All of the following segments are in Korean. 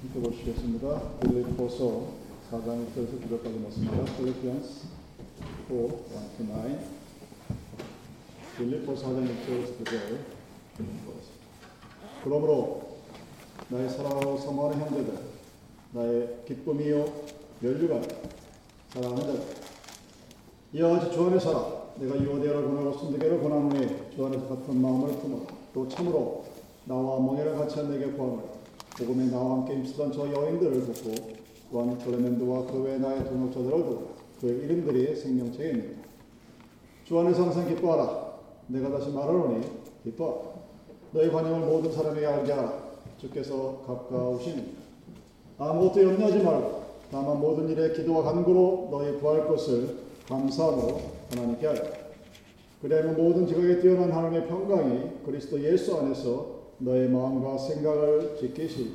함께 보시겠습니다. 빌리포서 4장 1절에서 9절까지 말습니다. 필리피안스 4, 1 9. 빌리포서 4장 1절에서 9절 그러므로 나의 사랑하고 사모하는 형제들 나의 기쁨이요 멸류관 사랑하는 자들 이와 같이 주 안에 살아 내가 유오데아를 권하고 순두개를 권하노니 주 안에서 같은 마음을 품어 또 참으로 나와 멍에를 같이 한 내게 구하노니 복음에 나와 함께 힘쓰던 저 여인들을 돕고 또한 클레멘드와 그 외 나의 동역자들을 돕고 그의 이름들이 생명책에 있습니다. 주 안에서 항상 기뻐하라. 내가 다시 말하노니 기뻐하라. 너희 관용을 모든 사람에게 알게 하라. 주께서 가까우시니 아무것도 염려하지 말고 다만 모든 일에 기도와 간구로 너희 구할 것을 감사함으로 하나님께 하라. 그리하면 모든 지각에 뛰어난 하나님의 평강이 그리스도 예수 안에서 너의 마음과 생각을 지키시.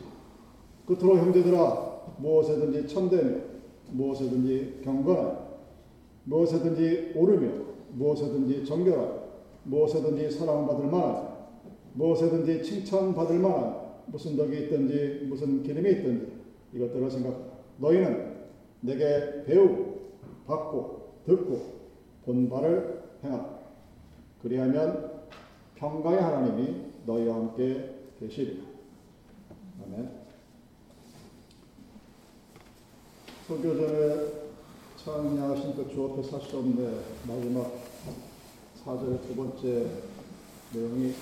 끝으로 형제들아 무엇에든지 참되며 무엇에든지 경건하며 무엇에든지 오르며 무엇에든지 정결하며 무엇에든지 사랑받을 만하며 무엇에든지 칭찬받을 만하며 무슨 덕이 있든지 무슨 기름이 있든지 이것들을 생각하라. 너희는 내게 배우고 받고 듣고 본 바를 행하라. 그리하면 평강의 하나님이 너희와 함께 계시리라. 아멘. 설교 전에 찬양하신 그 주 앞에 살수 없는데 마지막 4절의 두 번째 내용이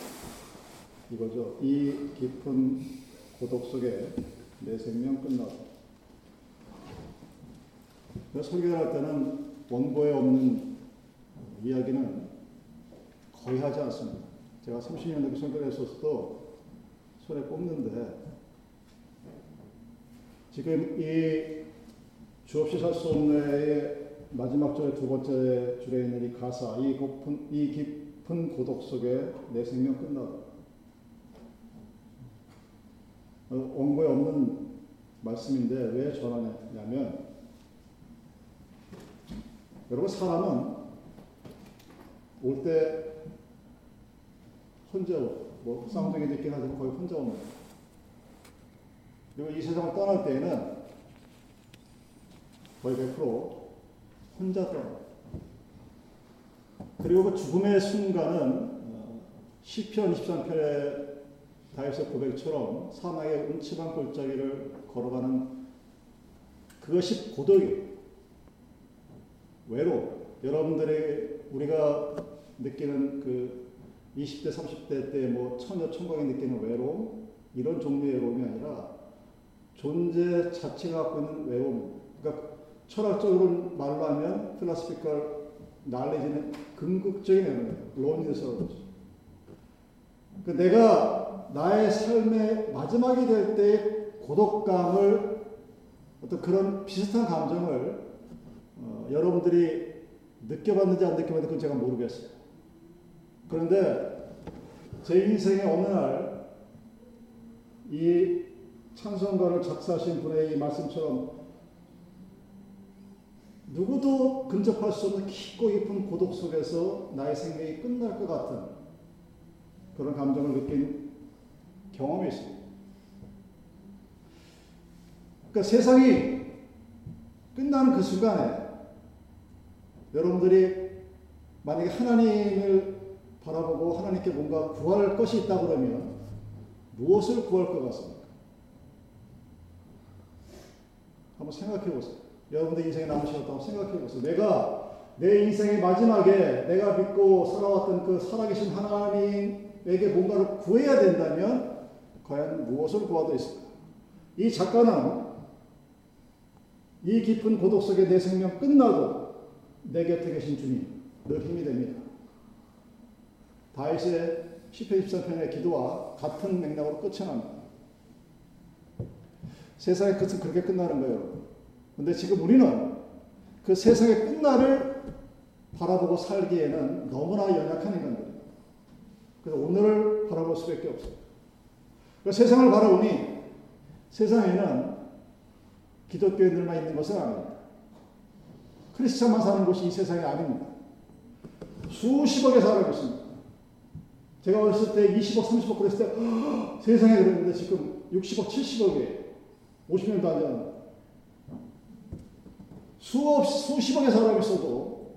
이거죠. 이 깊은 고독 속에 내 생명 끝나다. 설교를 할 때는 원고에 없는 이야기는 거의 하지 않습니다. 제가 30년 넘게 설교를 했었어도 손에 꼽는데 지금 이 주없이 살 수 없네의 마지막 절의 두 번째 줄에 있는 이 가사, 이 깊은, 이 깊은 고독 속에 내 생명 끝나다. 어, 원고에 없는 말씀인데 왜 전하냐면 여러분 사람은 올 때 혼자 뭐 쌍둥이 있긴 하지만 거의 혼자 오는 그리고 이 세상을 떠날 때에는 거의 100% 혼자 떠나 그리고 그 죽음의 순간은 시편 23편의 다윗의 고백처럼 사막의 음침한 골짜기를 걸어가는 그것이 고독이에요. 외로. 여러분들의 우리가 느끼는 그 20대, 30대 때 뭐 처녀, 총각이 느끼는 외로움 이런 종류의 외로움이 아니라 존재 자체가 갖고 있는 외로움. 그러니까 철학적으로 말로 하면 필라스피컬 날리지는 궁극적인 외로움이에요. 론리스라고 그 내가 나의 삶의 마지막이 될 때의 고독감을 어떤 그런 비슷한 감정을 어, 여러분들이 느껴봤는지 안 느껴봤는지 그건 제가 모르겠어요. 그런데 제 인생의 어느 날 이 찬송가를 작사하신 분의 이 말씀처럼 누구도 근접할 수 없는 깊고 깊은 고독 속에서 나의 생명이 끝날 것 같은 그런 감정을 느낀 경험이 있습니다. 그러니까 세상이 끝나는 그 순간에 여러분들이 만약에 하나님을 바라보고 하나님께 뭔가 구할 것이 있다 그러면 무엇을 구할 것 같습니까? 한번 생각해 보세요. 여러분들 인생에 남으셨다고 생각해 보세요. 내가 내 인생의 마지막에 내가 믿고 살아왔던 그 살아계신 하나님에게 뭔가를 구해야 된다면 과연 무엇을 구하도 있을까? 이 작가는 이 깊은 고독 속에 내 생명 끝나도 내 곁에 계신 주님 늘 힘이 됩니다. 다윗의 10편 13편의 기도와 같은 맥락으로 끝이 납니다. 세상의 끝은 그렇게 끝나는 거예요. 근데 지금 우리는 그 세상의 끝날을 바라보고 살기에는 너무나 연약한 인간들입니다. 그래서 오늘을 바라볼 수밖에 없어요. 그 세상을 바라보니 세상에는 기독교인들만 있는 것은 아닙니다. 크리스찬만 사는 곳이 이 세상이 아닙니다. 수십억에 살고 있습니다. 제가 어렸을 때 20억, 30억 그랬을 때 세상에 그랬는데 지금 60억, 70억이에요. 50년도 안 되는 수업 수십억의 사람이 있어도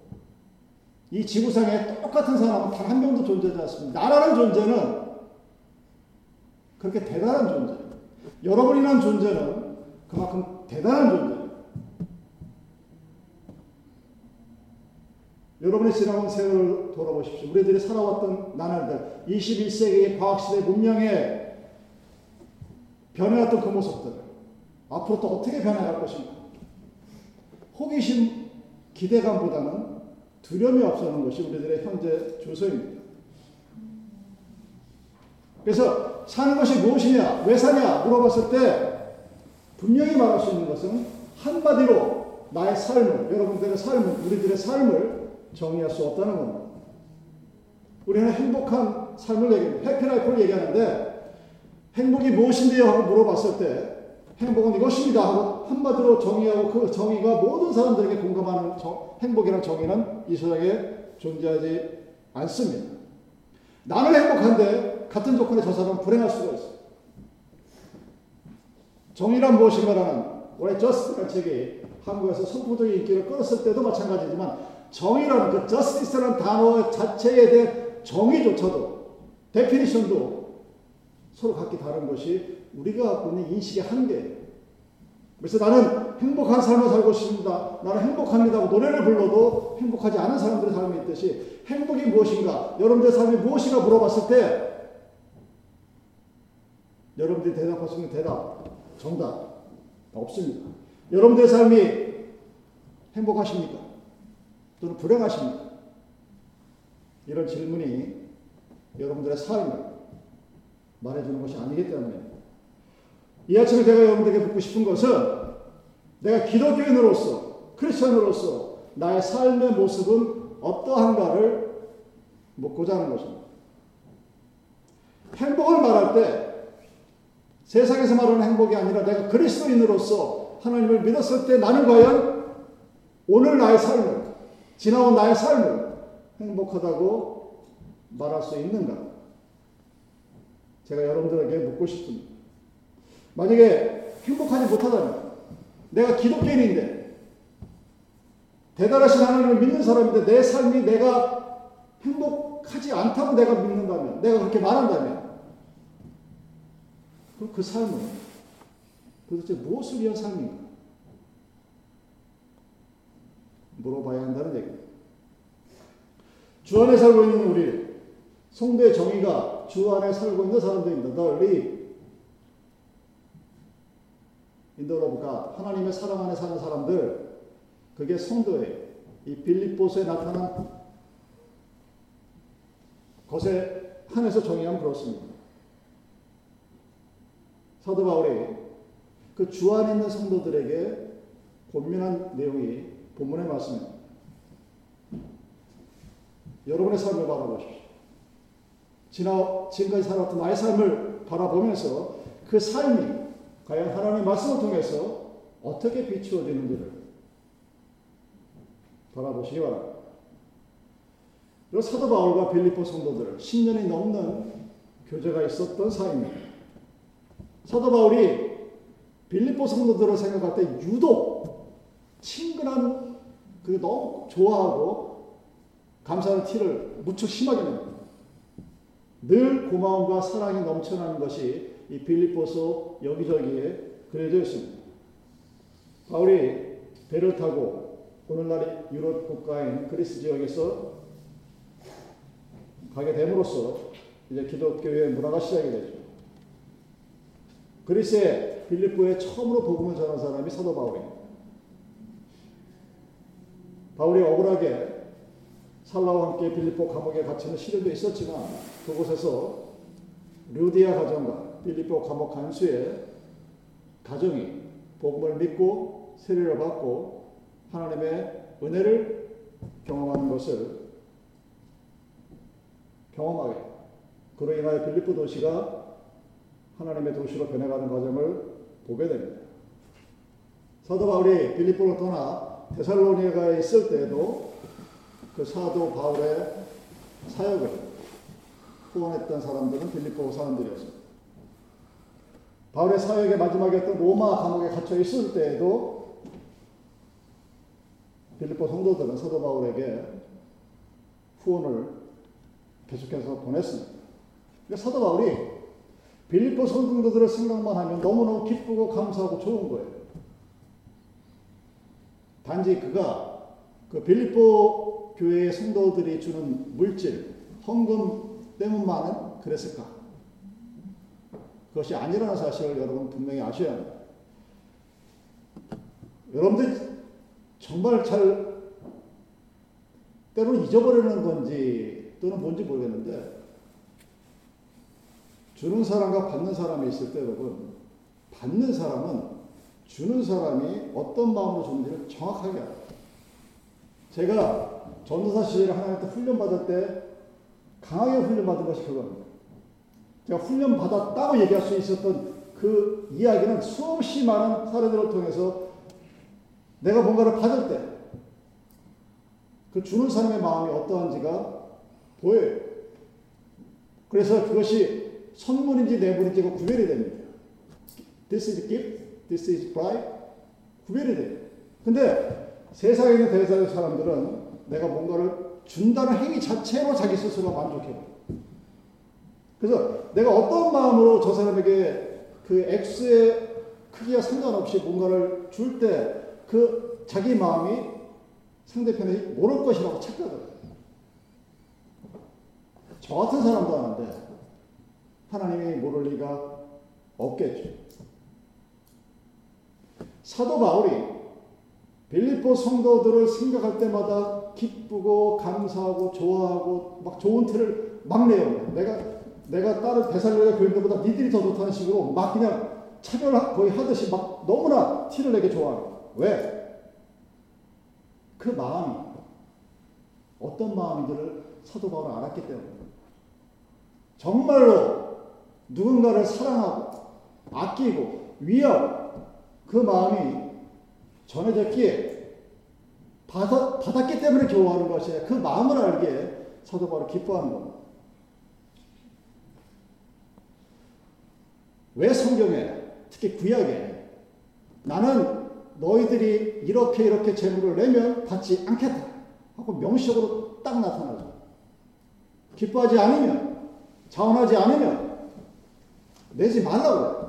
이 지구상에 똑같은 사람은 단 한 명도 존재하지 않습니다. 나라는 존재는 그렇게 대단한 존재. 여러분이라는 존재는 그만큼 대단한 존재 여러분의 지나온 세월을 돌아보십시오. 우리들이 살아왔던 나날들, 21세기의 과학시대 문명에 변해왔던 그 모습들, 앞으로 또 어떻게 변해갈 것인가? 호기심, 기대감보다는 두려움이 앞서는 것이 우리들의 현재 주소입니다. 그래서 사는 것이 무엇이냐, 왜 사냐 물어봤을 때 분명히 말할 수 있는 것은 한마디로 나의 삶을, 여러분들의 삶을, 우리들의 삶을 정의할 수 없다는 겁니다. 우리는 행복한 삶을 얘기합니다. 해피라이프를 얘기하는데 행복이 무엇인데요? 하고 물어봤을 때 행복은 이것입니다 하고 한마디로 정의하고 그 정의가 모든 사람들에게 공감하는 정, 행복이라는 정의는 이 세상에 존재하지 않습니다. 나는 행복한데 같은 조건에 저 사람은 불행할 수가 있어요. 정의란 무엇인가라는 올해 Justice라는 책이 한국에서 선풍적인 인기를 끌었을 때도 마찬가지지만 정의라는 그 justice라는 단어 자체에 대한 정의조차도 데피니션도 서로 각기 다른 것이 우리가 갖고 있는 인식의 한계예요. 그래서 나는 행복한 삶을 살고 싶습니다. 나는 행복합니다 고 노래를 불러도 행복하지 않은 사람들의 삶이 있듯이 행복이 무엇인가, 여러분들의 삶이 무엇인가 물어봤을 때 여러분들이 대답할 수 있는 대답, 정답 없습니다. 여러분들의 삶이 행복하십니까? 또는 불행하십니까? 이런 질문이 여러분들의 삶을 말해주는 것이 아니기 때문에 이 아침에 제가 여러분들에게 묻고 싶은 것은 내가 기독교인으로서 크리스천으로서 나의 삶의 모습은 어떠한가를 묻고자 하는 것입니다. 행복을 말할 때 세상에서 말하는 행복이 아니라 내가 그리스도인으로서 하나님을 믿었을 때 나는 과연 오늘 나의 삶을 지나온 나의 삶을 행복하다고 말할 수 있는가? 제가 여러분들에게 묻고 싶습니다. 만약에 행복하지 못하다면 내가 기독교인인데 대단하신 하나님을 믿는 사람인데 내 삶이 내가 행복하지 않다고 내가 믿는다면 내가 그렇게 말한다면 그럼 그 삶은 도대체 무엇을 위한 삶인가? 물어봐야 한다는 얘기입니다. 주 안에 살고 있는 우리 성도의 정의가 주 안에 살고 있는 사람들입니다. 널리 인도로브가 하나님의 사랑 안에 사는 사람들 그게 성도의 이 빌립보스에 나타난 것에 한해서 정의하면 그렇습니다. 사도 바울이 그 주 안에 있는 성도들에게 고민한 내용이 본문의 말씀입니다. 여러분의 삶을 바라보십시오. 지나, 지금까지 살았던 나의 삶을 바라보면서 그 삶이 과연 하나님의 말씀을 통해서 어떻게 비추어지는지를 바라보시기 바랍니다. 이 사도 바울과 빌리포 성도들 10년이 넘는 교제가 있었던 사이입니다. 사도 바울이 빌리포 성도들을 생각할 때 유독 친근한 그 너무 좋아하고 감사하는 티를 무척 심하게 냅니다. 늘 고마움과 사랑이 넘쳐나는 것이 이 빌립보서 여기저기에 그려져 있습니다. 바울이 배를 타고 오늘날 유럽 국가인 그리스 지역에서 가게 됨으로써 이제 기독교의 문화가 시작이 되죠. 그리스의 빌립보에 처음으로 복음을 전한 사람이 사도 바울입니다. 바울이 억울하게 살라와 함께 빌립보 감옥에 갇히는 시련도 있었지만 그곳에서 류디아 가정과 빌립보 감옥 간수의 가정이 복음을 믿고 세례를 받고 하나님의 은혜를 경험하는 것을 경험하게 그로 인하여 빌립보 도시가 하나님의 도시로 변해가는 과정을 보게 됩니다. 사도 바울이 빌립보로 떠나 데살로니가에 있을 때에도 그 사도 바울의 사역을 후원했던 사람들은 빌립보 사람들이었습니다. 바울의 사역의 마지막이었던 로마 감옥에 갇혀 있을 때에도 빌립보 성도들은 사도 바울에게 후원을 계속해서 보냈습니다. 그러니까 사도 바울이 빌립보 성도들을 생각만 하면 너무너무 기쁘고 감사하고 좋은 거예요. 단지 그가 그 빌립보 교회의 성도들이 주는 물질, 헌금 때문만은 그랬을까? 그것이 아니라는 사실을 여러분 분명히 아셔야 합니다. 여러분들 정말 잘 때로는 잊어버리는 건지 또는 뭔지 모르겠는데 주는 사람과 받는 사람이 있을 때 여러분 받는 사람은 주는 사람이 어떤 마음으로 주는지를 정확하게 알아요. 제가 전도사 시절에 하나님께 훈련받을 때 강하게 훈련받은 것이 그겁니다. 제가 훈련받았다고 얘기할 수 있었던 그 이야기는 수없이 많은 사례들을 통해서 내가 뭔가를 받을 때 그 주는 사람의 마음이 어떠한지가 보여요. 그래서 그것이 선물인지 내물인지 구별이 됩니다. This is gift, this is bribe. 구별이 돼요. 근데 세상에 있는 대사의 사람들은 내가 뭔가를 준다는 행위 자체로 자기 스스로 만족해요. 그래서 내가 어떤 마음으로 저 사람에게 그 X의 크기와 상관없이 뭔가를 줄 때 그 자기 마음이 상대편이 모를 것이라고 착각을 저 같은 사람도 아는데 하나님이 모를 리가 없겠죠. 사도 바울이 빌립보 성도들을 생각할 때마다 기쁘고 감사하고 좋아하고 막 좋은 티를 막 내요. 내가 내가 다른 대살로의 교인들보다 니들이 더 좋다는 식으로 막 그냥 차별 거의 하듯이 막 너무나 티를 내게 좋아해요. 왜? 그 마음이 어떤 마음인지를 사도 바울은 알았기 때문에 정말로 누군가를 사랑하고 아끼고 위하고 그 마음이 전해졌기에 받았, 받았기 때문에 교화하는 것이에요. 그 마음을 알기에 사도 바울이 기뻐하는 겁니다. 왜 성경에 특히 구약에 나는 너희들이 이렇게 이렇게 재물을 내면 받지 않겠다 하고 명시적으로 딱 나타나죠. 기뻐하지 않으면 자원하지 않으면 내지 말라고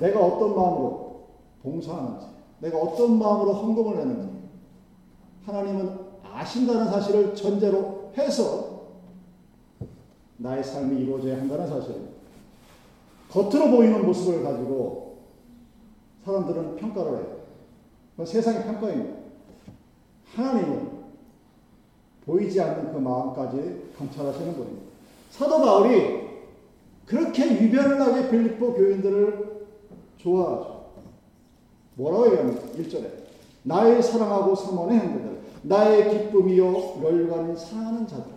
내가 어떤 마음으로 봉사하는지, 내가 어떤 마음으로 헌금을 내는지 하나님은 아신다는 사실을 전제로 해서 나의 삶이 이루어져야 한다는 사실입니다. 겉으로 보이는 모습을 가지고 사람들은 평가를 해요. 세상의 평가입니다. 하나님은 보이지 않는 그 마음까지 감찰하시는 분입니다. 사도 바울이 그렇게 유별나게 빌립보 교인들을 좋아하죠. 뭐라고 얘기합니까? 1절에. 나의 사랑하고 사모하는 형제들, 나의 기쁨이요 멸관을 사랑하는 자들.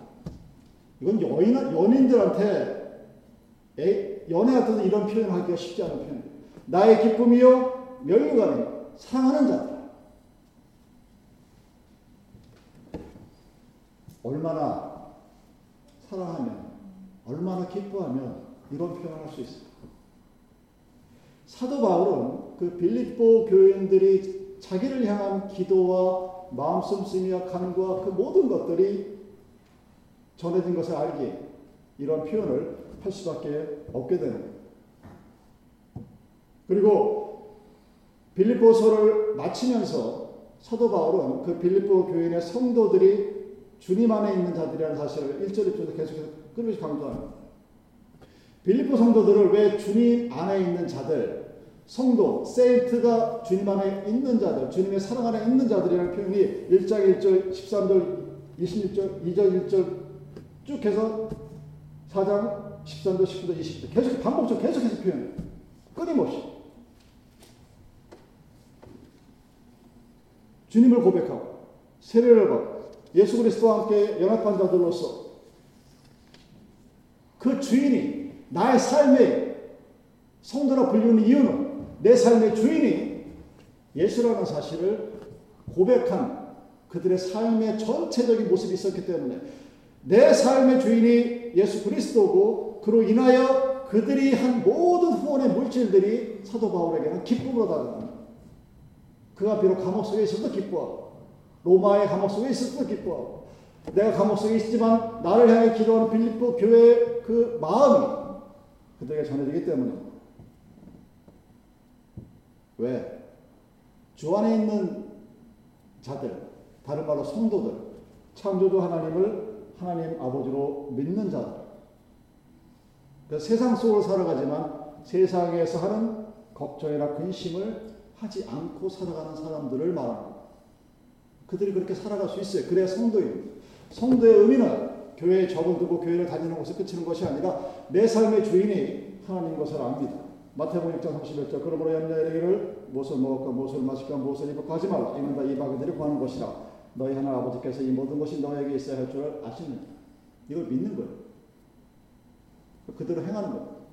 이건 여인, 연인들한테 때도 이런 표현하기가 쉽지 않은 표현이에요. 나의 기쁨이요 멸관을 사랑하는 자들. 얼마나 사랑하면, 얼마나 기뻐하면 이런 표현을 할 수 있을까? 사도 바울은 그 빌립보 교인들이 자기를 향한 기도와 마음 씀씀이와 간구와 그 모든 것들이 전해진 것을 알기에 이런 표현을 할 수밖에 없게 되는. 그리고 빌립보서를 마치면서 사도 바울은 그 빌립보 교인의 성도들이 주님 안에 있는 자들이라는 사실을 1절, 2절에 계속해서 끊임없이 강조합니다. 빌립보 성도들을 왜 주님 안에 있는 자들, 성도, 세인트가 주님 안에 있는 자들, 주님의 사랑 안에 있는 자들이라는 표현이 1장 1절, 13절, 21절, 2절, 1절 쭉 해서 4장 13절, 19절, 20절 계속 반복적으로 계속해서 표현해요. 끊임없이. 주님을 고백하고 세례를 받고 예수 그리스도와 함께 연합한 자들로서 그 주인이 나의 삶의 성도라 불리는 이유는 내 삶의 주인이 예수라는 사실을 고백한 그들의 삶의 전체적인 모습이 있었기 때문에 내 삶의 주인이 예수 그리스도고 그로 인하여 그들이 한 모든 후원의 물질들이 사도 바울에게는 기쁨으로 다가갑니다. 그가 비록 감옥 속에 있어도 기뻐하고 로마의 감옥 속에 있어도 기뻐하고 내가 감옥 속에 있지만 나를 향해 기도하는 빌립보 교회의 그 마음이 그들에게 전해지기 때문에 왜? 주 안에 있는 자들, 다른 말로 성도들, 창조주 하나님을 하나님 아버지로 믿는 자들. 그러니까 세상 속으로 살아가지만 세상에서 하는 걱정이나 근심을 하지 않고 살아가는 사람들을 말합니다. 그들이 그렇게 살아갈 수 있어요. 그래야 성도입니다. 성도의 의미는 교회에 접어두고 교회를 다니는 것에 그치는 것이 아니라 내 삶의 주인이 하나님 것을 압니다. 마태복음 6장 31절 그러므로 염려이르기를 무엇을 먹을까 무엇을 마실까 무엇을 입을까 하지 말라. 이는 다이 바그들이 구하는 것이라. 너희 하나 아버지께서 이 모든 것이 너에게 있어야 할 줄 아시느냐 이걸 믿는 거예요. 그대로 행하는 거예요.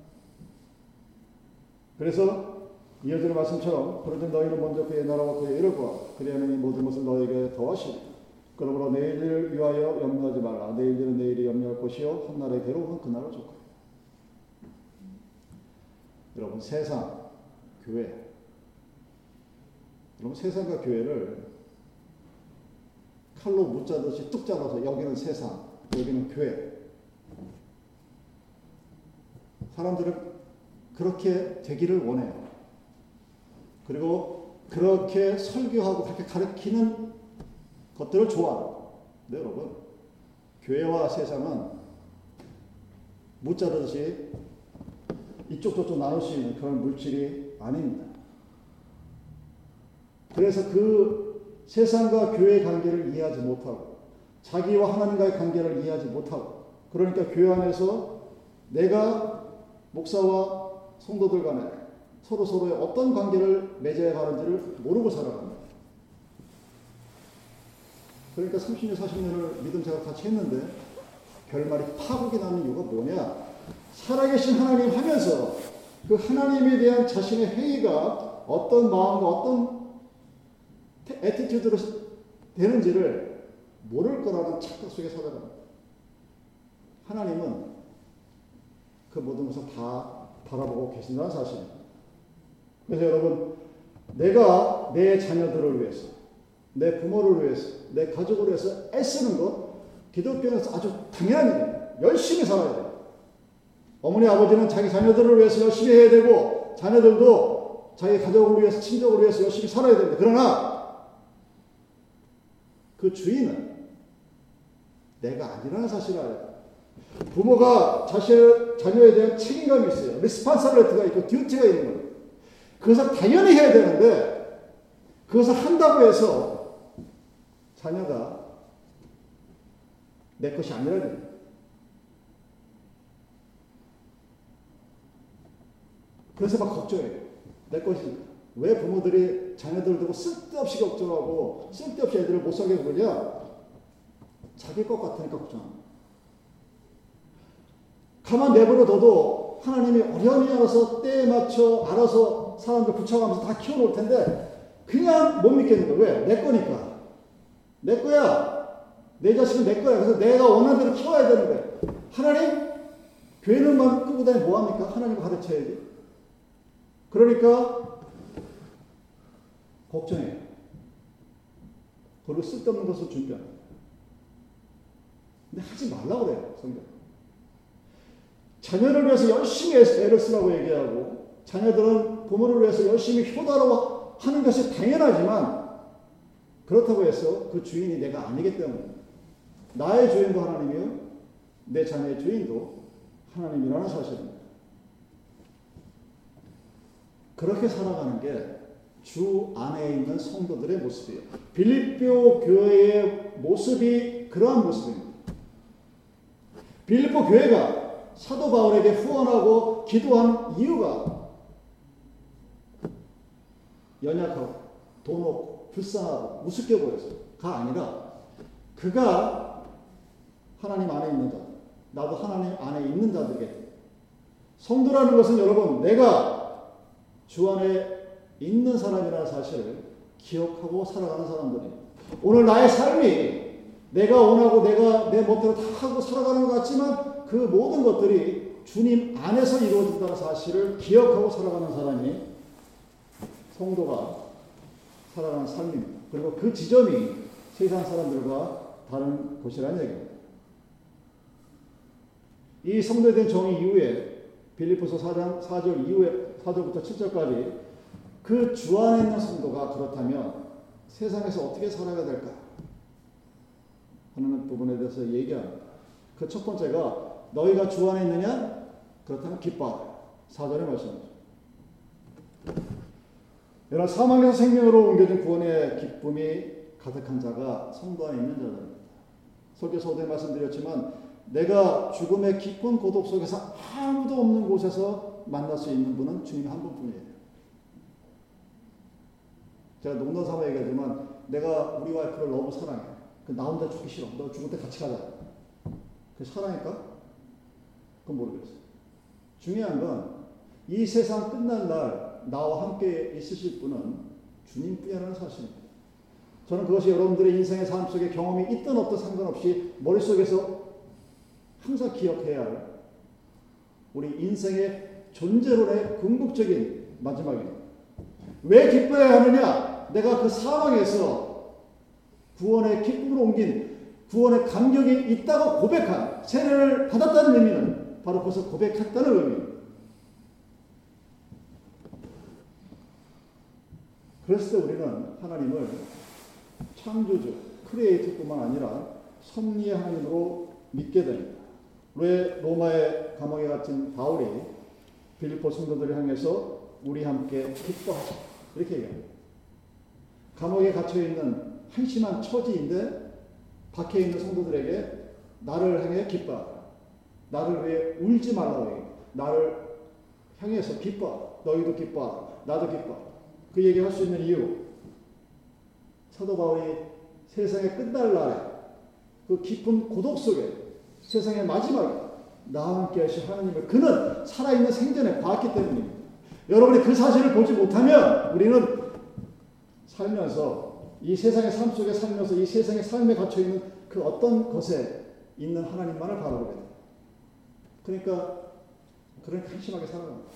그래서 이어지는 말씀처럼 그러든 너희는 먼저 그의 나라와 그의 일을 구하. 그리하면 이 모든 것을 너에게 더하시리 그러므로 내일을 위하여 염려하지 말라. 내일 일은 내일이 염려할 것이요. 훗날의 괴로움은 그날을 줬고 여러분 세상, 교회. 여러분 세상과 교회를 칼로 무자듯이 뚝 잘라서 여기는 세상, 여기는 교회. 사람들은 그렇게 되기를 원해요. 그리고 그렇게 설교하고 그렇게 가르치는 것들을 좋아해요. 네, 여러분. 교회와 세상은 무자듯이 이쪽 저쪽 나눌 수 있는 그런 물질이 아닙니다. 그래서 그 세상과 교회의 관계를 이해하지 못하고 자기와 하나님과의 관계를 이해하지 못하고 그러니까 교회 안에서 내가 목사와 성도들 간에 서로 서로의 어떤 관계를 맺어야 하는지를 모르고 살아갑니다. 그러니까 30년, 40년을 믿음 생활 같이 했는데 결말이 파국이 나는 이유가 뭐냐? 살아계신 하나님 하면서 그 하나님에 대한 자신의 행위가 어떤 마음과 어떤 attitude로 되는지를 모를 거라는 착각 속에 살아갑니다. 하나님은 그 모든 것을 다 바라보고 계신다는 사실입니다. 그래서 여러분, 내가 내 자녀들을 위해서, 내 부모를 위해서, 내 가족을 위해서 애쓰는 것, 기독교는 아주 당연한 일입니다. 열심히 살아야 돼요. 어머니 아버지는 자기 자녀들을 위해서 열심히 해야 되고 자녀들도 자기 가족을 위해서 친족을 위해서 열심히 살아야 됩니다. 그러나 그 주인은 내가 아니라는 사실을 알아야 부모가 자신 자녀에 대한 책임감이 있어요. responsibility가 있고 duty가 있는 거예요. 그것을 당연히 해야 되는데 그것을 한다고 해서 자녀가 내 것이 아니라는 거예요. 그래서 막 걱정해요. 내 것이. 왜 부모들이 자녀들 두고 쓸데없이 걱정하고 쓸데없이 애들을 못 살게 그러냐? 자기 것 같으니까 걱정합니다. 가만 내버려 둬도 하나님이 어련히 알아서 때에 맞춰 알아서 사람들 붙여가면서 다 키워놓을 텐데 그냥 못 믿겠는 거예요. 왜? 내 거니까. 내 거야. 내 자식은 내 거야. 그래서 내가 원하는 대로 키워야 되는데 하나님 교회는만 끄고 다니 뭐합니까? 하나님 가르쳐야지. 그러니까 걱정해요. 그리고 쓸데없는 것을 준비합니다. 근데 하지 말라고 그래요, 성경. 자녀를 위해서 열심히 애를 쓰라고 얘기하고, 자녀들은 부모를 위해서 열심히 효도하라고 하는 것이 당연하지만, 그렇다고 해서 그 주인이 내가 아니기 때문에, 나의 주인도 하나님이요, 내 자녀의 주인도 하나님이라는 사실입니다. 그렇게 살아가는 게 주 안에 있는 성도들의 모습이에요. 빌립보 교회의 모습이 그러한 모습입니다. 빌립보 교회가 사도 바울에게 후원하고 기도한 이유가 연약하고 돈 없고 불쌍하고 우습게 보여서가 아니라 그가 하나님 안에 있는 자, 나도 하나님 안에 있는 자들에게 성도라는 것은 여러분 내가 주 안에 있는 사람이라는 사실을 기억하고 살아가는 사람들이 오늘 나의 삶이 내가 원하고 내가 내 멋대로 다 하고 살아가는 것 같지만 그 모든 것들이 주님 안에서 이루어진다는 사실을 기억하고 살아가는 사람이 성도가 살아가는 삶입니다. 그리고 그 지점이 세상 사람들과 다른 곳이라는 얘기입니다. 이 성도에 대한 정의 이후에 빌리포서 4장 4절 이후에 4절부터 7절까지 그 주 안에 있는 성도가 그렇다면 세상에서 어떻게 살아야 될까 하는 부분에 대해서 얘기합니다. 그 첫 번째가 너희가 주 안에 있느냐? 그렇다면 기뻐하라. 4절의 말씀이죠. 여러분 사망에서 생명으로 옮겨진 구원의 기쁨이 가득한 자가 성도 안에 있는 자들입니다. 설교서도 말씀드렸지만 내가 죽음의 깊은 고독 속에서 아무도 없는 곳에서 만날 수 있는 분은 주님 한 분뿐이에요. 제가 농담 삼아 얘기하지만 내가 우리 와이프를 너무 사랑해. 나 혼자 죽기 싫어. 너 죽을 때 같이 가자. 그 사랑일까? 그건 모르겠어. 중요한 건 이 세상 끝날 날 나와 함께 있으실 분은 주님뿐이라는 사실입니다. 저는 그것이 여러분들의 인생의 삶 속에 경험이 있든 없든 상관없이 머릿속에서 항상 기억해야 할 우리 인생의 존재론의 궁극적인 마지막입니다. 왜 기뻐해야 하느냐? 내가 그 상황에서 구원의 기쁨으로 옮긴 구원의 감격이 있다고 고백한 세례를 받았다는 의미는 바로 그것을 고백했다는 의미입니다. 그랬을 때 우리는 하나님을 창조주, 크리에이터뿐만 아니라 섭리의 하나님으로 믿게 됩니다. 왜 로마의 감옥에 갇힌 바울이 빌리포 성도들을 향해서 우리 함께 기뻐하자 이렇게 얘기합니다. 감옥에 갇혀 있는 한심한 처지인데 박혀 있는 성도들에게 나를 향해 기뻐하라. 나를 위해 울지 말라고 얘기해. 나를 향해서 기뻐. 너희도 기뻐하라. 나도 기뻐. 그 얘기 할 수 있는 이유. 사도 바울이 세상의 끝날 날에 그 깊은 고독 속에 세상의 마지막에 나와 함께 하신 하나님을 그는 살아있는 생전에 봤기 때문입니다. 여러분이 그 사실을 보지 못하면 우리는 살면서 이 세상의 삶 속에 살면서 이 세상의 삶에 갇혀 있는 그 어떤 것에 있는 하나님만을 바라보게 됩니다. 그러니까 그런 한심하게 살아갑니다.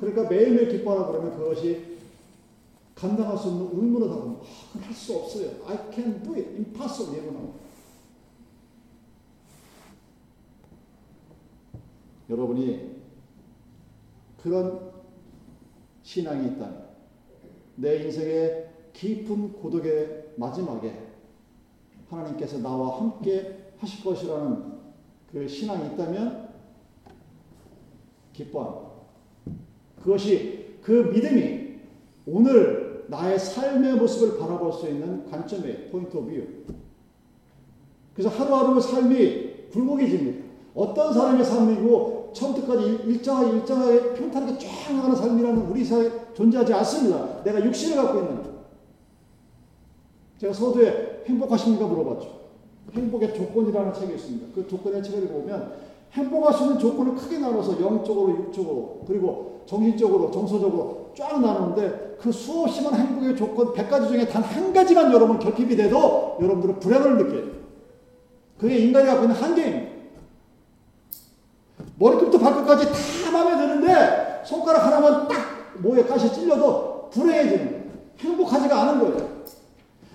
그러니까 매일매일 기뻐하라 그러면 그것이 감당할 수 없는 의무로 다가옵니다. 아, 할수 없어요. I can do it. impossible. 이런 거 여러분이 그런 신앙이 있다면 내 인생의 깊은 고독의 마지막에 하나님께서 나와 함께 하실 것이라는 그 신앙이 있다면 기뻐합니다. 그것이 그 믿음이 오늘 나의 삶의 모습을 바라볼 수 있는 관점의 point of view. 그래서 하루하루 삶이 굴곡해집니다. 어떤 사람의 삶이고 처음부터까지 일정하게 일정하게 평탄하게 쫙 나가는 삶이라는 우리 사회에 존재하지 않습니다. 내가 육신을 갖고 있는. 제가 서두에 행복하십니까 물어봤죠. 행복의 조건이라는 책이 있습니다. 그 조건의 책을 보면 행복할 수 있는 조건을 크게 나눠서 영적으로, 육적으로, 그리고 정신적으로, 정서적으로 쫙 나누는데 그 수없이 많은 행복의 조건 100가지 중에 단 한 가지만 여러분 결핍이 돼도 여러분들은 불행을 느껴요. 그게 인간이 갖고 있는 한계입니다. 머리끝부터 발끝까지 다 마음에 드는데 손가락 하나만 딱 모에 가시 찔려도 불행해지는. 행복하지가 않은 거예요.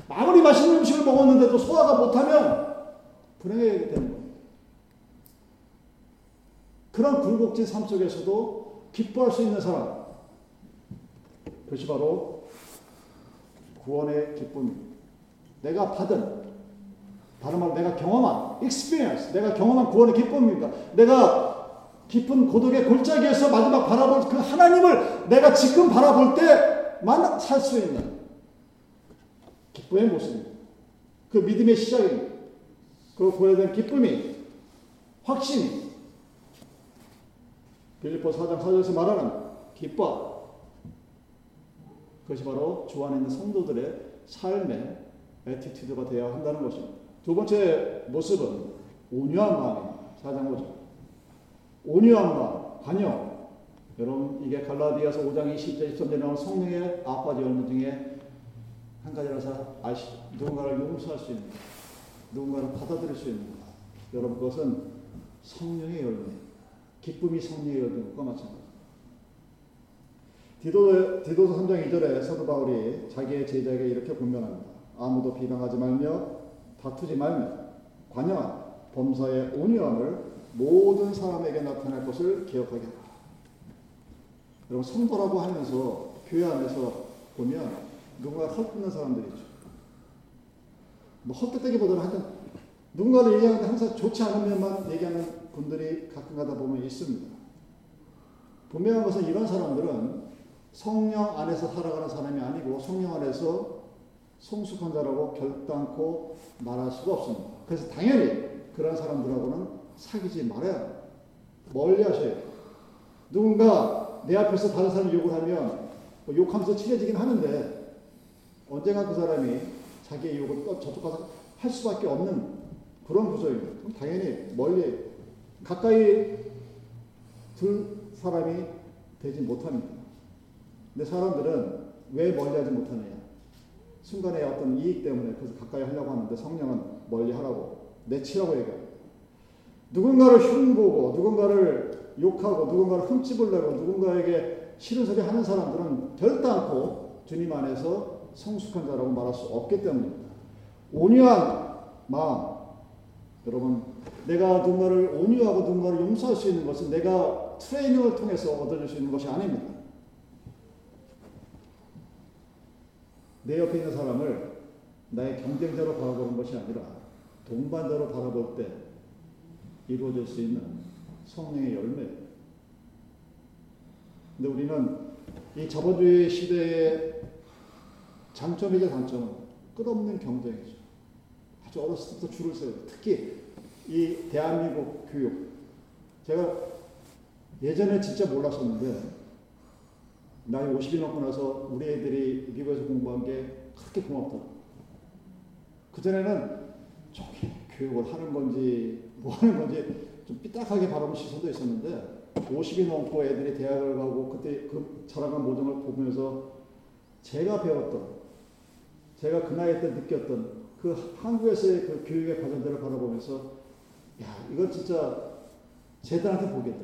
아무리 맛있는 음식을 먹었는데도 소화가 못하면 불행하게 되는. 그런 굴곡진 삶 속에서도 기뻐할 수 있는 사람. 그것이 바로 구원의 기쁨입니다. 내가 받은, 다른 말로 내가 경험한, experience, 내가 경험한 구원의 기쁨입니다. 내가 깊은 고독의 골짜기에서 마지막 바라볼 그 하나님을 내가 지금 바라볼 때만 살 수 있는 기쁨의 모습입니다. 그 믿음의 시작입니다. 그 보여된 기쁨이, 확신이, 빌리포 4장 4절에서 말하는 기뻐. 그것이 바로 주 안에 있는 성도들의 삶의 attitude가 되어야 한다는 것입니다. 두 번째 모습은 온유한 마음입니다. 4장 5절. 마음, 관용. 여러분 이게 갈라디아서 5장 20절 23절에 나온 성령의 아홉 가지 열매 중에 한 가지라서 아시죠? 누군가를 용서할 수 있는 누군가를 받아들일 수 있는 것. 여러분 그것은 성령의 열매, 기쁨이 성령의 열매과 마찬가지. 디도, 디도서 3장 2절에 사도 바울이 자기의 제자에게 이렇게 분명합니다. 아무도 비방하지 말며 다투지 말며 관여한 범사의 온유함을 모든 사람에게 나타낼 것을 기억하게 합니다. 여러분 성도라고 하면서 교회 안에서 보면 누군가 헛듣는 사람들이 있죠. 뭐 헛되다기보다는 하여튼 누군가를 얘기하는데 항상 좋지 않은 면만 얘기하는 분들이 가끔 가다 보면 있습니다. 분명한 것은 이런 사람들은 성령 안에서 살아가는 사람이 아니고 성령 안에서 성숙한 자라고 결단코 말할 수가 없습니다. 그래서 당연히 그런 사람들하고는 사귀지 말아야 멀리 하셔야 돼요. 누군가 내 앞에서 다른 사람 욕을 하면 뭐 욕하면서 친해지긴 하는데 언젠가 그 사람이 자기의 욕을 또 저쪽 가서 할 수밖에 없는 그런 구조입니다. 당연히 멀리 가까이 둘 사람이 되지 못합니다. 근데 사람들은 왜 멀리 하지 못하느냐? 순간의 어떤 이익 때문에 그래서 가까이 하려고 하는데 성령은 멀리 하라고 내치라고 얘기합니다. 누군가를 흉보고 누군가를 욕하고 누군가를 흠집을 내고 누군가에게 싫은 소리 하는 사람들은 결단코 주님 안에서 성숙한 자라고 말할 수 없기 때문입니다. 온유한 마음. 여러분, 내가 누군가를 온유하고 누군가를 용서할 수 있는 것은 내가 트레이닝을 통해서 얻어질 수 있는 것이 아닙니다. 내 옆에 있는 사람을 나의 경쟁자로 바라보는 것이 아니라 동반자로 바라볼 때 이루어질 수 있는 성령의 열매. 근데 우리는 이 자본주의 시대의 장점이자 단점은 끝없는 경쟁이죠. 아주 어렸을 때부터 줄을 서요. 특히 이 대한민국 교육. 제가 예전에 진짜 몰랐었는데 나이 50이 넘고 나서 우리 애들이 미국에서 공부한 게 그렇게 고맙다. 그전에는 저기 교육을 하는 건지 뭐 하는 건지 좀 삐딱하게 바라보는 시선도 있었는데 50이 넘고 애들이 대학을 가고 그때 그 자라간 모종을 보면서 제가 배웠던 제가 그 나이 때 느꼈던 그 한국에서의 그 교육의 과정들을 바라보면서 야 이건 진짜 제 딸한테 보겠다.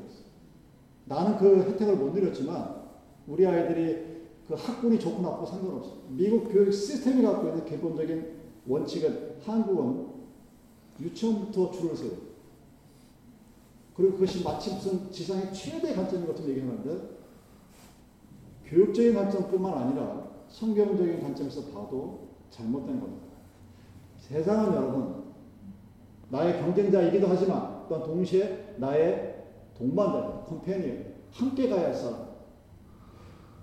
나는 그 혜택을 못 누렸지만 우리 아이들이 그 학군이 좋고 나쁘고 상관없어. 미국 교육 시스템이 갖고 있는 기본적인 원칙은 한국은 유치원부터 줄을 서요. 그리고 그것이 마치 무슨 지상의 최대 관점인 것처럼 얘기하는데 교육적인 관점뿐만 아니라 성경적인 관점에서 봐도 잘못된 겁니다. 세상은 여러분 나의 경쟁자이기도 하지만 또한 동시에 나의 동반자, 컴패니언, 함께 가야 할 사람.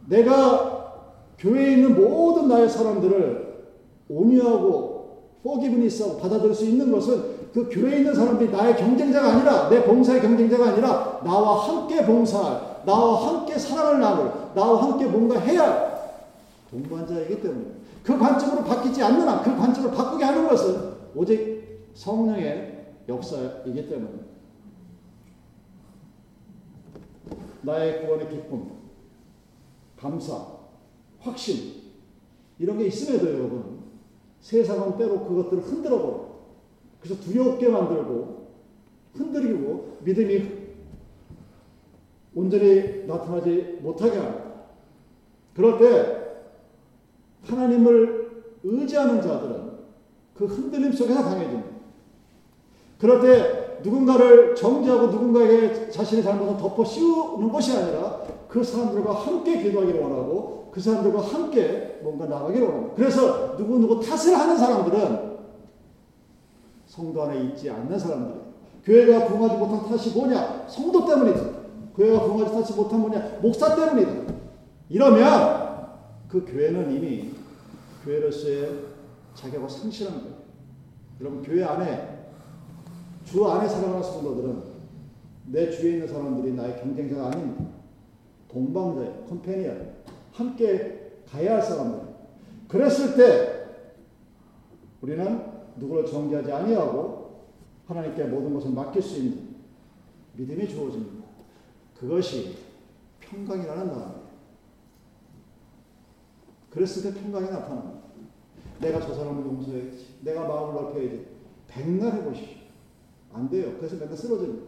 내가 교회에 있는 모든 나의 사람들을 온유하고 포기브니스하고 받아들일 수 있는 것은 그 교회에 있는 사람들이 나의 경쟁자가 아니라 내 봉사의 경쟁자가 아니라 나와 함께 봉사할 나와 함께 사랑을 나눌 나와 함께 뭔가 해야 할 동반자이기 때문에 그 관점으로 바뀌지 않는 한 그 관점을 바꾸게 하는 것은 오직 성령의 역사이기 때문에 나의 구원의 기쁨 감사, 확신 이런 게 있음에도 여러분 세상은 때로 그것들을 흔들어 버려. 그래서 두렵게 만들고 흔들리고 믿음이 온전히 나타나지 못하게 합니다. 그럴 때 하나님을 의지하는 자들은 그 흔들림 속에서 강해집니다. 그럴 때 누군가를 정지하고 누군가에게 자신의 잘못을 덮어 씌우는 것이 아니라 그 사람들과 함께 기도하기를 원하고 그 사람들과 함께 뭔가 나가기를 원합니다. 그래서 누구누구 탓을 하는 사람들은 성도 안에 있지 않는 사람들 교회가 부흥하지 못한 탓이 뭐냐? 성도 때문이다. 교회가 부흥하지 탓이 못한 뭐냐? 목사 때문이다. 이러면 그 교회는 이미 교회로서의 자격을 상실한 거예요. 여러분 교회 안에 주 안에 살아가는 성도들은 내 주위에 있는 사람들이 나의 경쟁자가 아닙니다. 동방자예요. 컴패니언. 함께 가야 할 사람들. 그랬을 때 우리는 누구를 정죄하지 아니하고 하나님께 모든 것을 맡길 수 있는 믿음이 주어집니다. 그것이 평강이라는 단어예요. 그랬을 때 평강이 나타납니다. 내가 저 사람을 용서해야지. 내가 마음을 넓혀야지. 백날 해보십시오. 안 돼요. 그래서 맨날 쓰러집니다.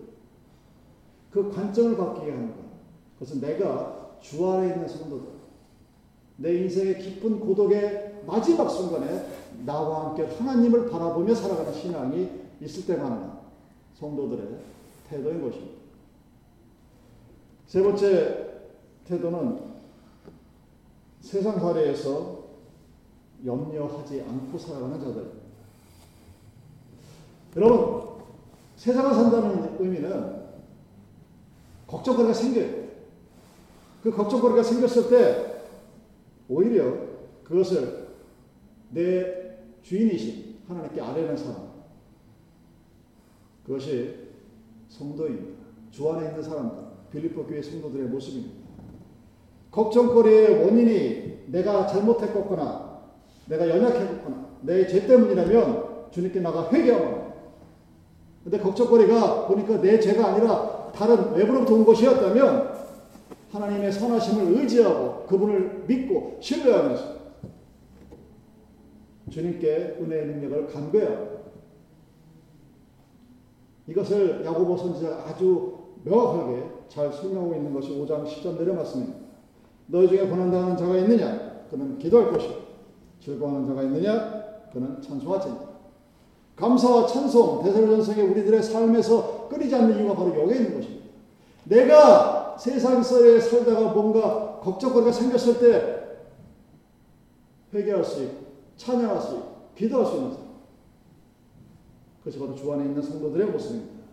그 관점을 바뀌게 하는 거예요. 그래서 내가 주 안에 있는 성도들, 내 인생의 깊은 고독의 마지막 순간에 나와 함께 하나님을 바라보며 살아가는 신앙이 있을 때만 성도들의 태도인 것입니다. 세 번째 태도는 세상 사례에서 염려하지 않고 살아가는 자들. 여러분, 세상을 산다는 의미는 걱정거리가 생겨요. 그 걱정거리가 생겼을 때 오히려 그것을 내 주인이신 하나님께 아뢰는 사람. 그것이 성도입니다. 주 안에 있는 사람들, 빌립보 교회 성도들의 모습입니다. 걱정거리의 원인이 내가 잘못했거나 내가 연약했거나 내 죄 때문이라면 주님께 나가 회개하고 근데 걱정거리가 보니까 내 죄가 아니라 다른 외부로부터 온 것이었다면 하나님의 선하심을 의지하고 그분을 믿고 신뢰하면서 주님께 은혜의 능력을 간구해야 이것을 야고보 선지자 아주 명확하게 잘 설명하고 있는 것이 5장 10절 내려 말씀입니다. 너희 중에 고난당하는 자가 있느냐? 그는 기도할 것이고 즐거워하는 자가 있느냐? 그는 찬송하지. 감사와 찬송, 대설전성에 우리들의 삶에서 끊이지 않는 이유가 바로 여기에 있는 것입니다. 내가 세상서에 살다가 뭔가 걱정거리가 생겼을 때 회개할 수 있고 찬양할 수 있고 기도할 수 있는 사람. 그것이 바로 주 안에 있는 성도들의 모습입니다.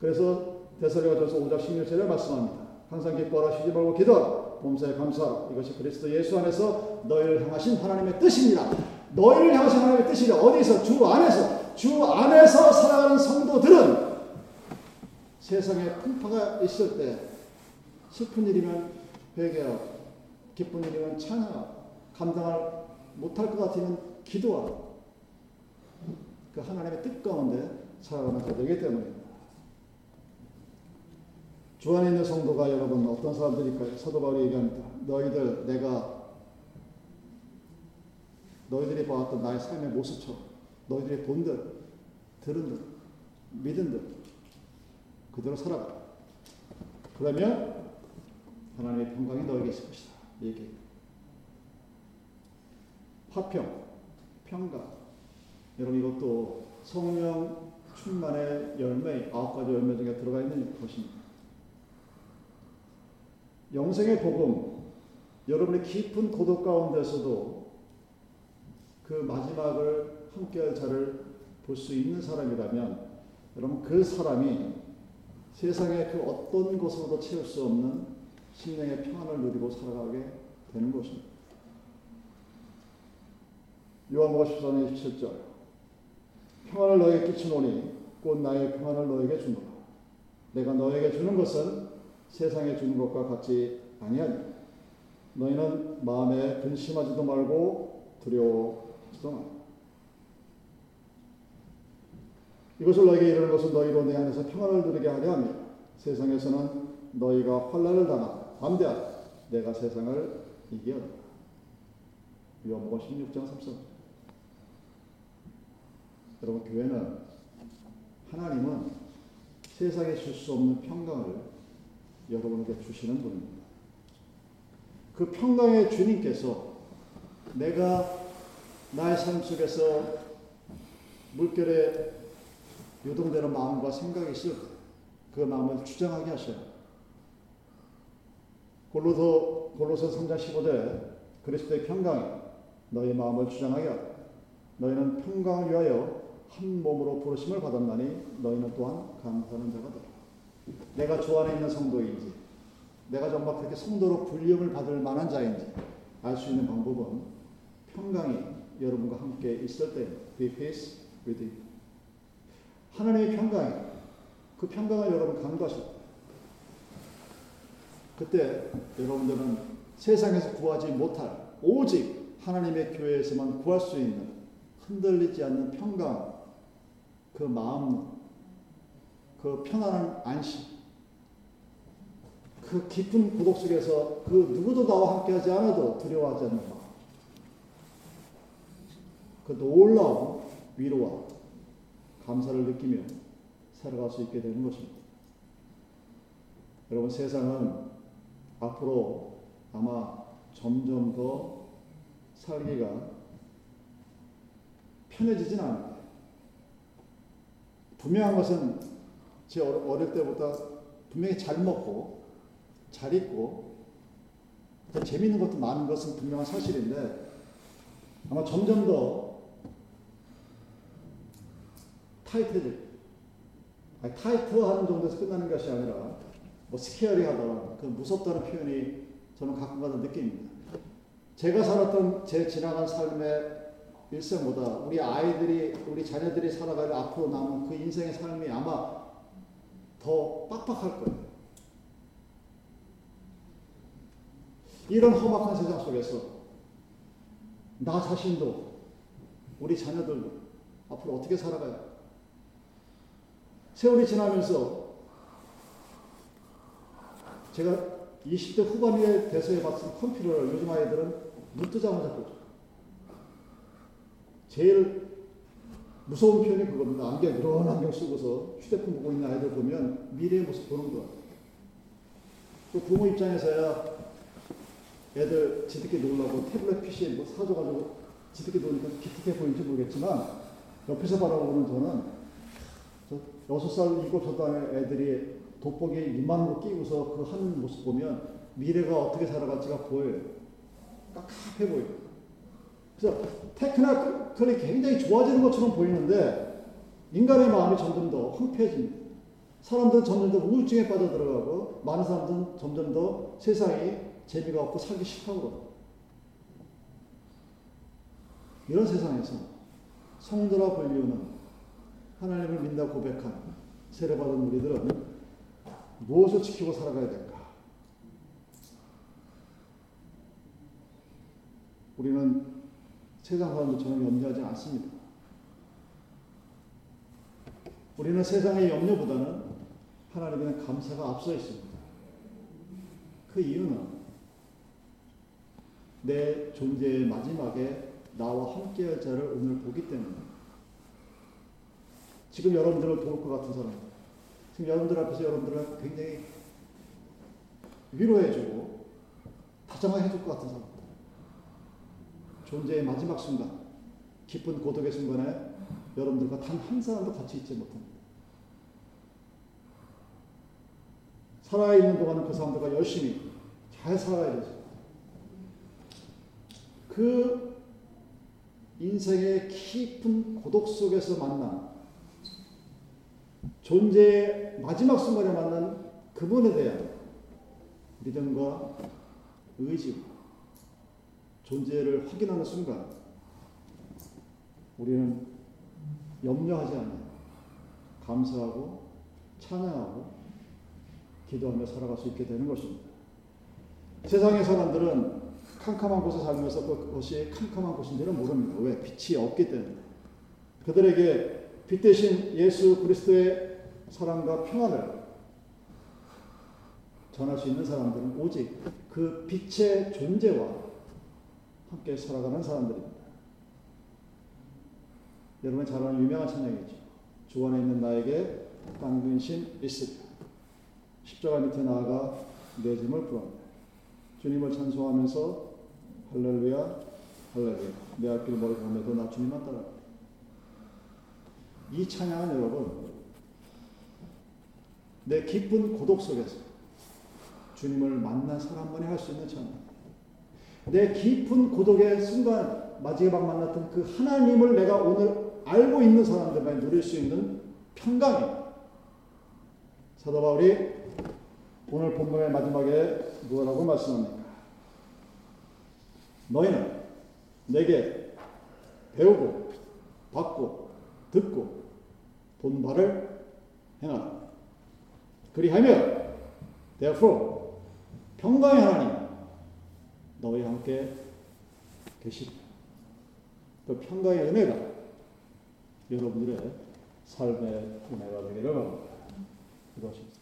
그래서 대설가전서 5장 16절에 말씀합니다. 항상 기뻐하라 쉬지 말고 기도하라. 범사에 감사하라. 이것이 그리스도 예수 안에서 너희를 향하신 하나님의 뜻입니다. 너희를 향하신 하나님의 뜻이냐? 어디서? 주 안에서. 주 안에서 살아가는 성도들은 세상에 풍파가 있을 때 슬픈 일이면 회개하고 기쁜 일이면 찬양하고 감당을 못할 것 같으면 기도하고 그 하나님의 뜻 가운데 살아가는 자들이기 때문입니다. 주 안에 있는 성도가 여러분 어떤 사람들일까요? 사도 바울이 얘기합니다. 너희들 내가 너희들이 보았던 나의 삶의 모습처럼 너희들이 본들, 들은들, 믿은들 그대로 살아가. 그러면 하나님의 평강이 너에게 있을 것이다. 얘기. 화평, 평강. 여러분 이것도 성령 충만의 열매, 아홉 가지 열매 중에 들어가 있는 것입니다. 영생의 복음, 여러분의 깊은 고독 가운데서도 그 마지막을 함께할 자를 볼 수 있는 사람이라면 여러분 그 사람이 세상의 그 어떤 것으로도 채울 수 없는 심령의 평안을 누리고 살아가게 되는 것입니다. 요한복음 14장 27절 평안을 너에게 끼치노니 곧 나의 평안을 너에게 주노라. 내가 너에게 주는 것은 세상에 주는 것과 같지 아니하니 너희는 마음에 근심하지도 말고 두려워 주동하. 이것을 너에게 이르는 것은 너희로 내 안에서 평안을 누리게 하려 하며 세상에서는 너희가 환란을 당하 담대하라 내가 세상을 이기었다. 요한복음 16장 3절. 여러분 교회는 하나님은 세상에 줄 수 없는 평강을 여러분에게 주시는 분입니다. 그 평강의 주님께서 내가 나의 삶 속에서 물결에 요동되는 마음과 생각이 있을 그 마음을 주장하게 하셔요. 골로서 골로서 3장 15절 그리스도의 평강이 너희 마음을 주장하게 하라. 너희는 평강을 위하여 한 몸으로 부르심을 받았나니 너희는 또한 감사하는 자가 되라. 내가 주 안에 있는 성도인지 내가 정말 그렇게 성도로 불림을 받을 만한 자인지 알 수 있는 방법은 평강이 여러분과 함께 있을 때 be peace with you. 하나님의 평강이 그 평강을 여러분 간구하실 때 그때 여러분들은 세상에서 구하지 못할 오직 하나님의 교회에서만 구할 수 있는 흔들리지 않는 평강 그 마음 그 편안한 안심 그 깊은 고독 속에서 그 누구도 나와 함께하지 않아도 두려워하지 않는 마음 그 놀라운 위로와 감사를 느끼며 살아갈 수 있게 되는 것입니다. 여러분 세상은 앞으로 아마 점점 더 살기가 편해지진 거예요. 분명한 것은 제 어릴 때보다 분명히 잘 먹고 잘 입고 더 재밌는 것도 많은 것은 분명한 사실인데 아마 점점 더 타이트해질 아니, 타이트하는 정도에서 끝나는 것이 아니라 뭐 스케어리하다는 그 무섭다는 표현이 저는 가끔가다 느낍니다. 제가 살았던 제 지나간 삶의 일생보다 우리 아이들이 우리 자녀들이 살아갈 앞으로 남은 그 인생의 삶이 아마 더 빡빡할 거예요. 이런 험악한 세상 속에서 나 자신도 우리 자녀들도 앞으로 어떻게 살아가야 세월이 지나면서 제가 20대 후반에 돼서에 봤던 컴퓨터를 요즘 아이들은 눈 뜨자마자 보죠. 제일 무서운 표현이 그겁니다. 안경, 이런 안경 쓰고서 휴대폰 보고 있는 아이들 보면 미래의 모습 보는 거. 또 부모 입장에서야 애들 지듣게 놀라고 태블릿 PC 뭐 사줘가지고 지듣게 노니까 기특해 보이는지 모르겠지만 옆에서 바라보는 저는 저 여섯 살 일곱 살 애들이 돋보기 이만으로 끼고서 그 하는 모습 보면 미래가 어떻게 살아갈지가 보여요. 깝깝해 보여요. 그래서 테크니컬이 굉장히 좋아지는 것처럼 보이는데 인간의 마음이 점점 더 황폐해집니다. 사람들은 점점 더 우울증에 빠져들어가고 많은 사람들은 점점 더 세상이 재미가 없고 살기 싫다고 이런 세상에서 성도라 불리우는 하나님을 믿다 고백한 세례받은 우리들은 무엇을 지키고 살아가야 될까? 우리는 세상 사람들처럼 염려하지 않습니다. 우리는 세상의 염려보다는 하나님의 감사가 앞서 있습니다. 그 이유는 내 존재의 마지막에 나와 함께할 자를 오늘 보기 때문에 지금 여러분들을 도울 것 같은 사람, 지금 여러분들 앞에서 여러분들을 굉장히 위로해주고 다정해줄 것 같은 사람, 존재의 마지막 순간, 기쁜 고독의 순간에 여러분들과 단 한 사람도 같이 있지 못합니다. 살아있는 동안은 그 사람들과 열심히 잘 살아야 되죠. 그 인생의 깊은 고독 속에서 만난 존재의 마지막 순간에 만난 그분에 대한 믿음과 의지, 존재를 확인하는 순간 우리는 염려하지 않는 감사하고 찬양하고 기도하며 살아갈 수 있게 되는 것입니다. 세상의 사람들은 캄캄한 곳에 살면서 그것이 캄캄한 곳인지는 모릅니다. 왜? 빛이 없기 때문에. 그들에게 빛 대신 예수 그리스도의 사랑과 평안을 전할 수 있는 사람들은 오직 그 빛의 존재와 함께 살아가는 사람들입니다. 여러분 잘 아는 유명한 찬양이죠. 주 안에 있는 나에게 당근신 있으리. 십자가 밑에 나아가 내 짐을 풀어옵니다. 주님을 찬송하면서 할렐루야, 할렐루야. 내 앞길 멀리 가면도 나 주님만 따라. 이 찬양은 여러분 내 깊은 고독 속에서 주님을 만난 사람만이 할 수 있는 찬양. 내 깊은 고독의 순간 마지막 만났던 그 하나님을 내가 오늘 알고 있는 사람들만 누릴 수 있는 평강입니다. 사도 바울이 오늘 본문의 마지막에 무엇라고 말씀합니까? 너희는 내게 배우고 받고 듣고 본 바를 행하라. 그리하면 therefore 평강의 하나님 너희 함께 계시리. 그 평강의 은혜가 여러분들의 삶의 은혜가 되기를 바랍니다. 기도하십시오.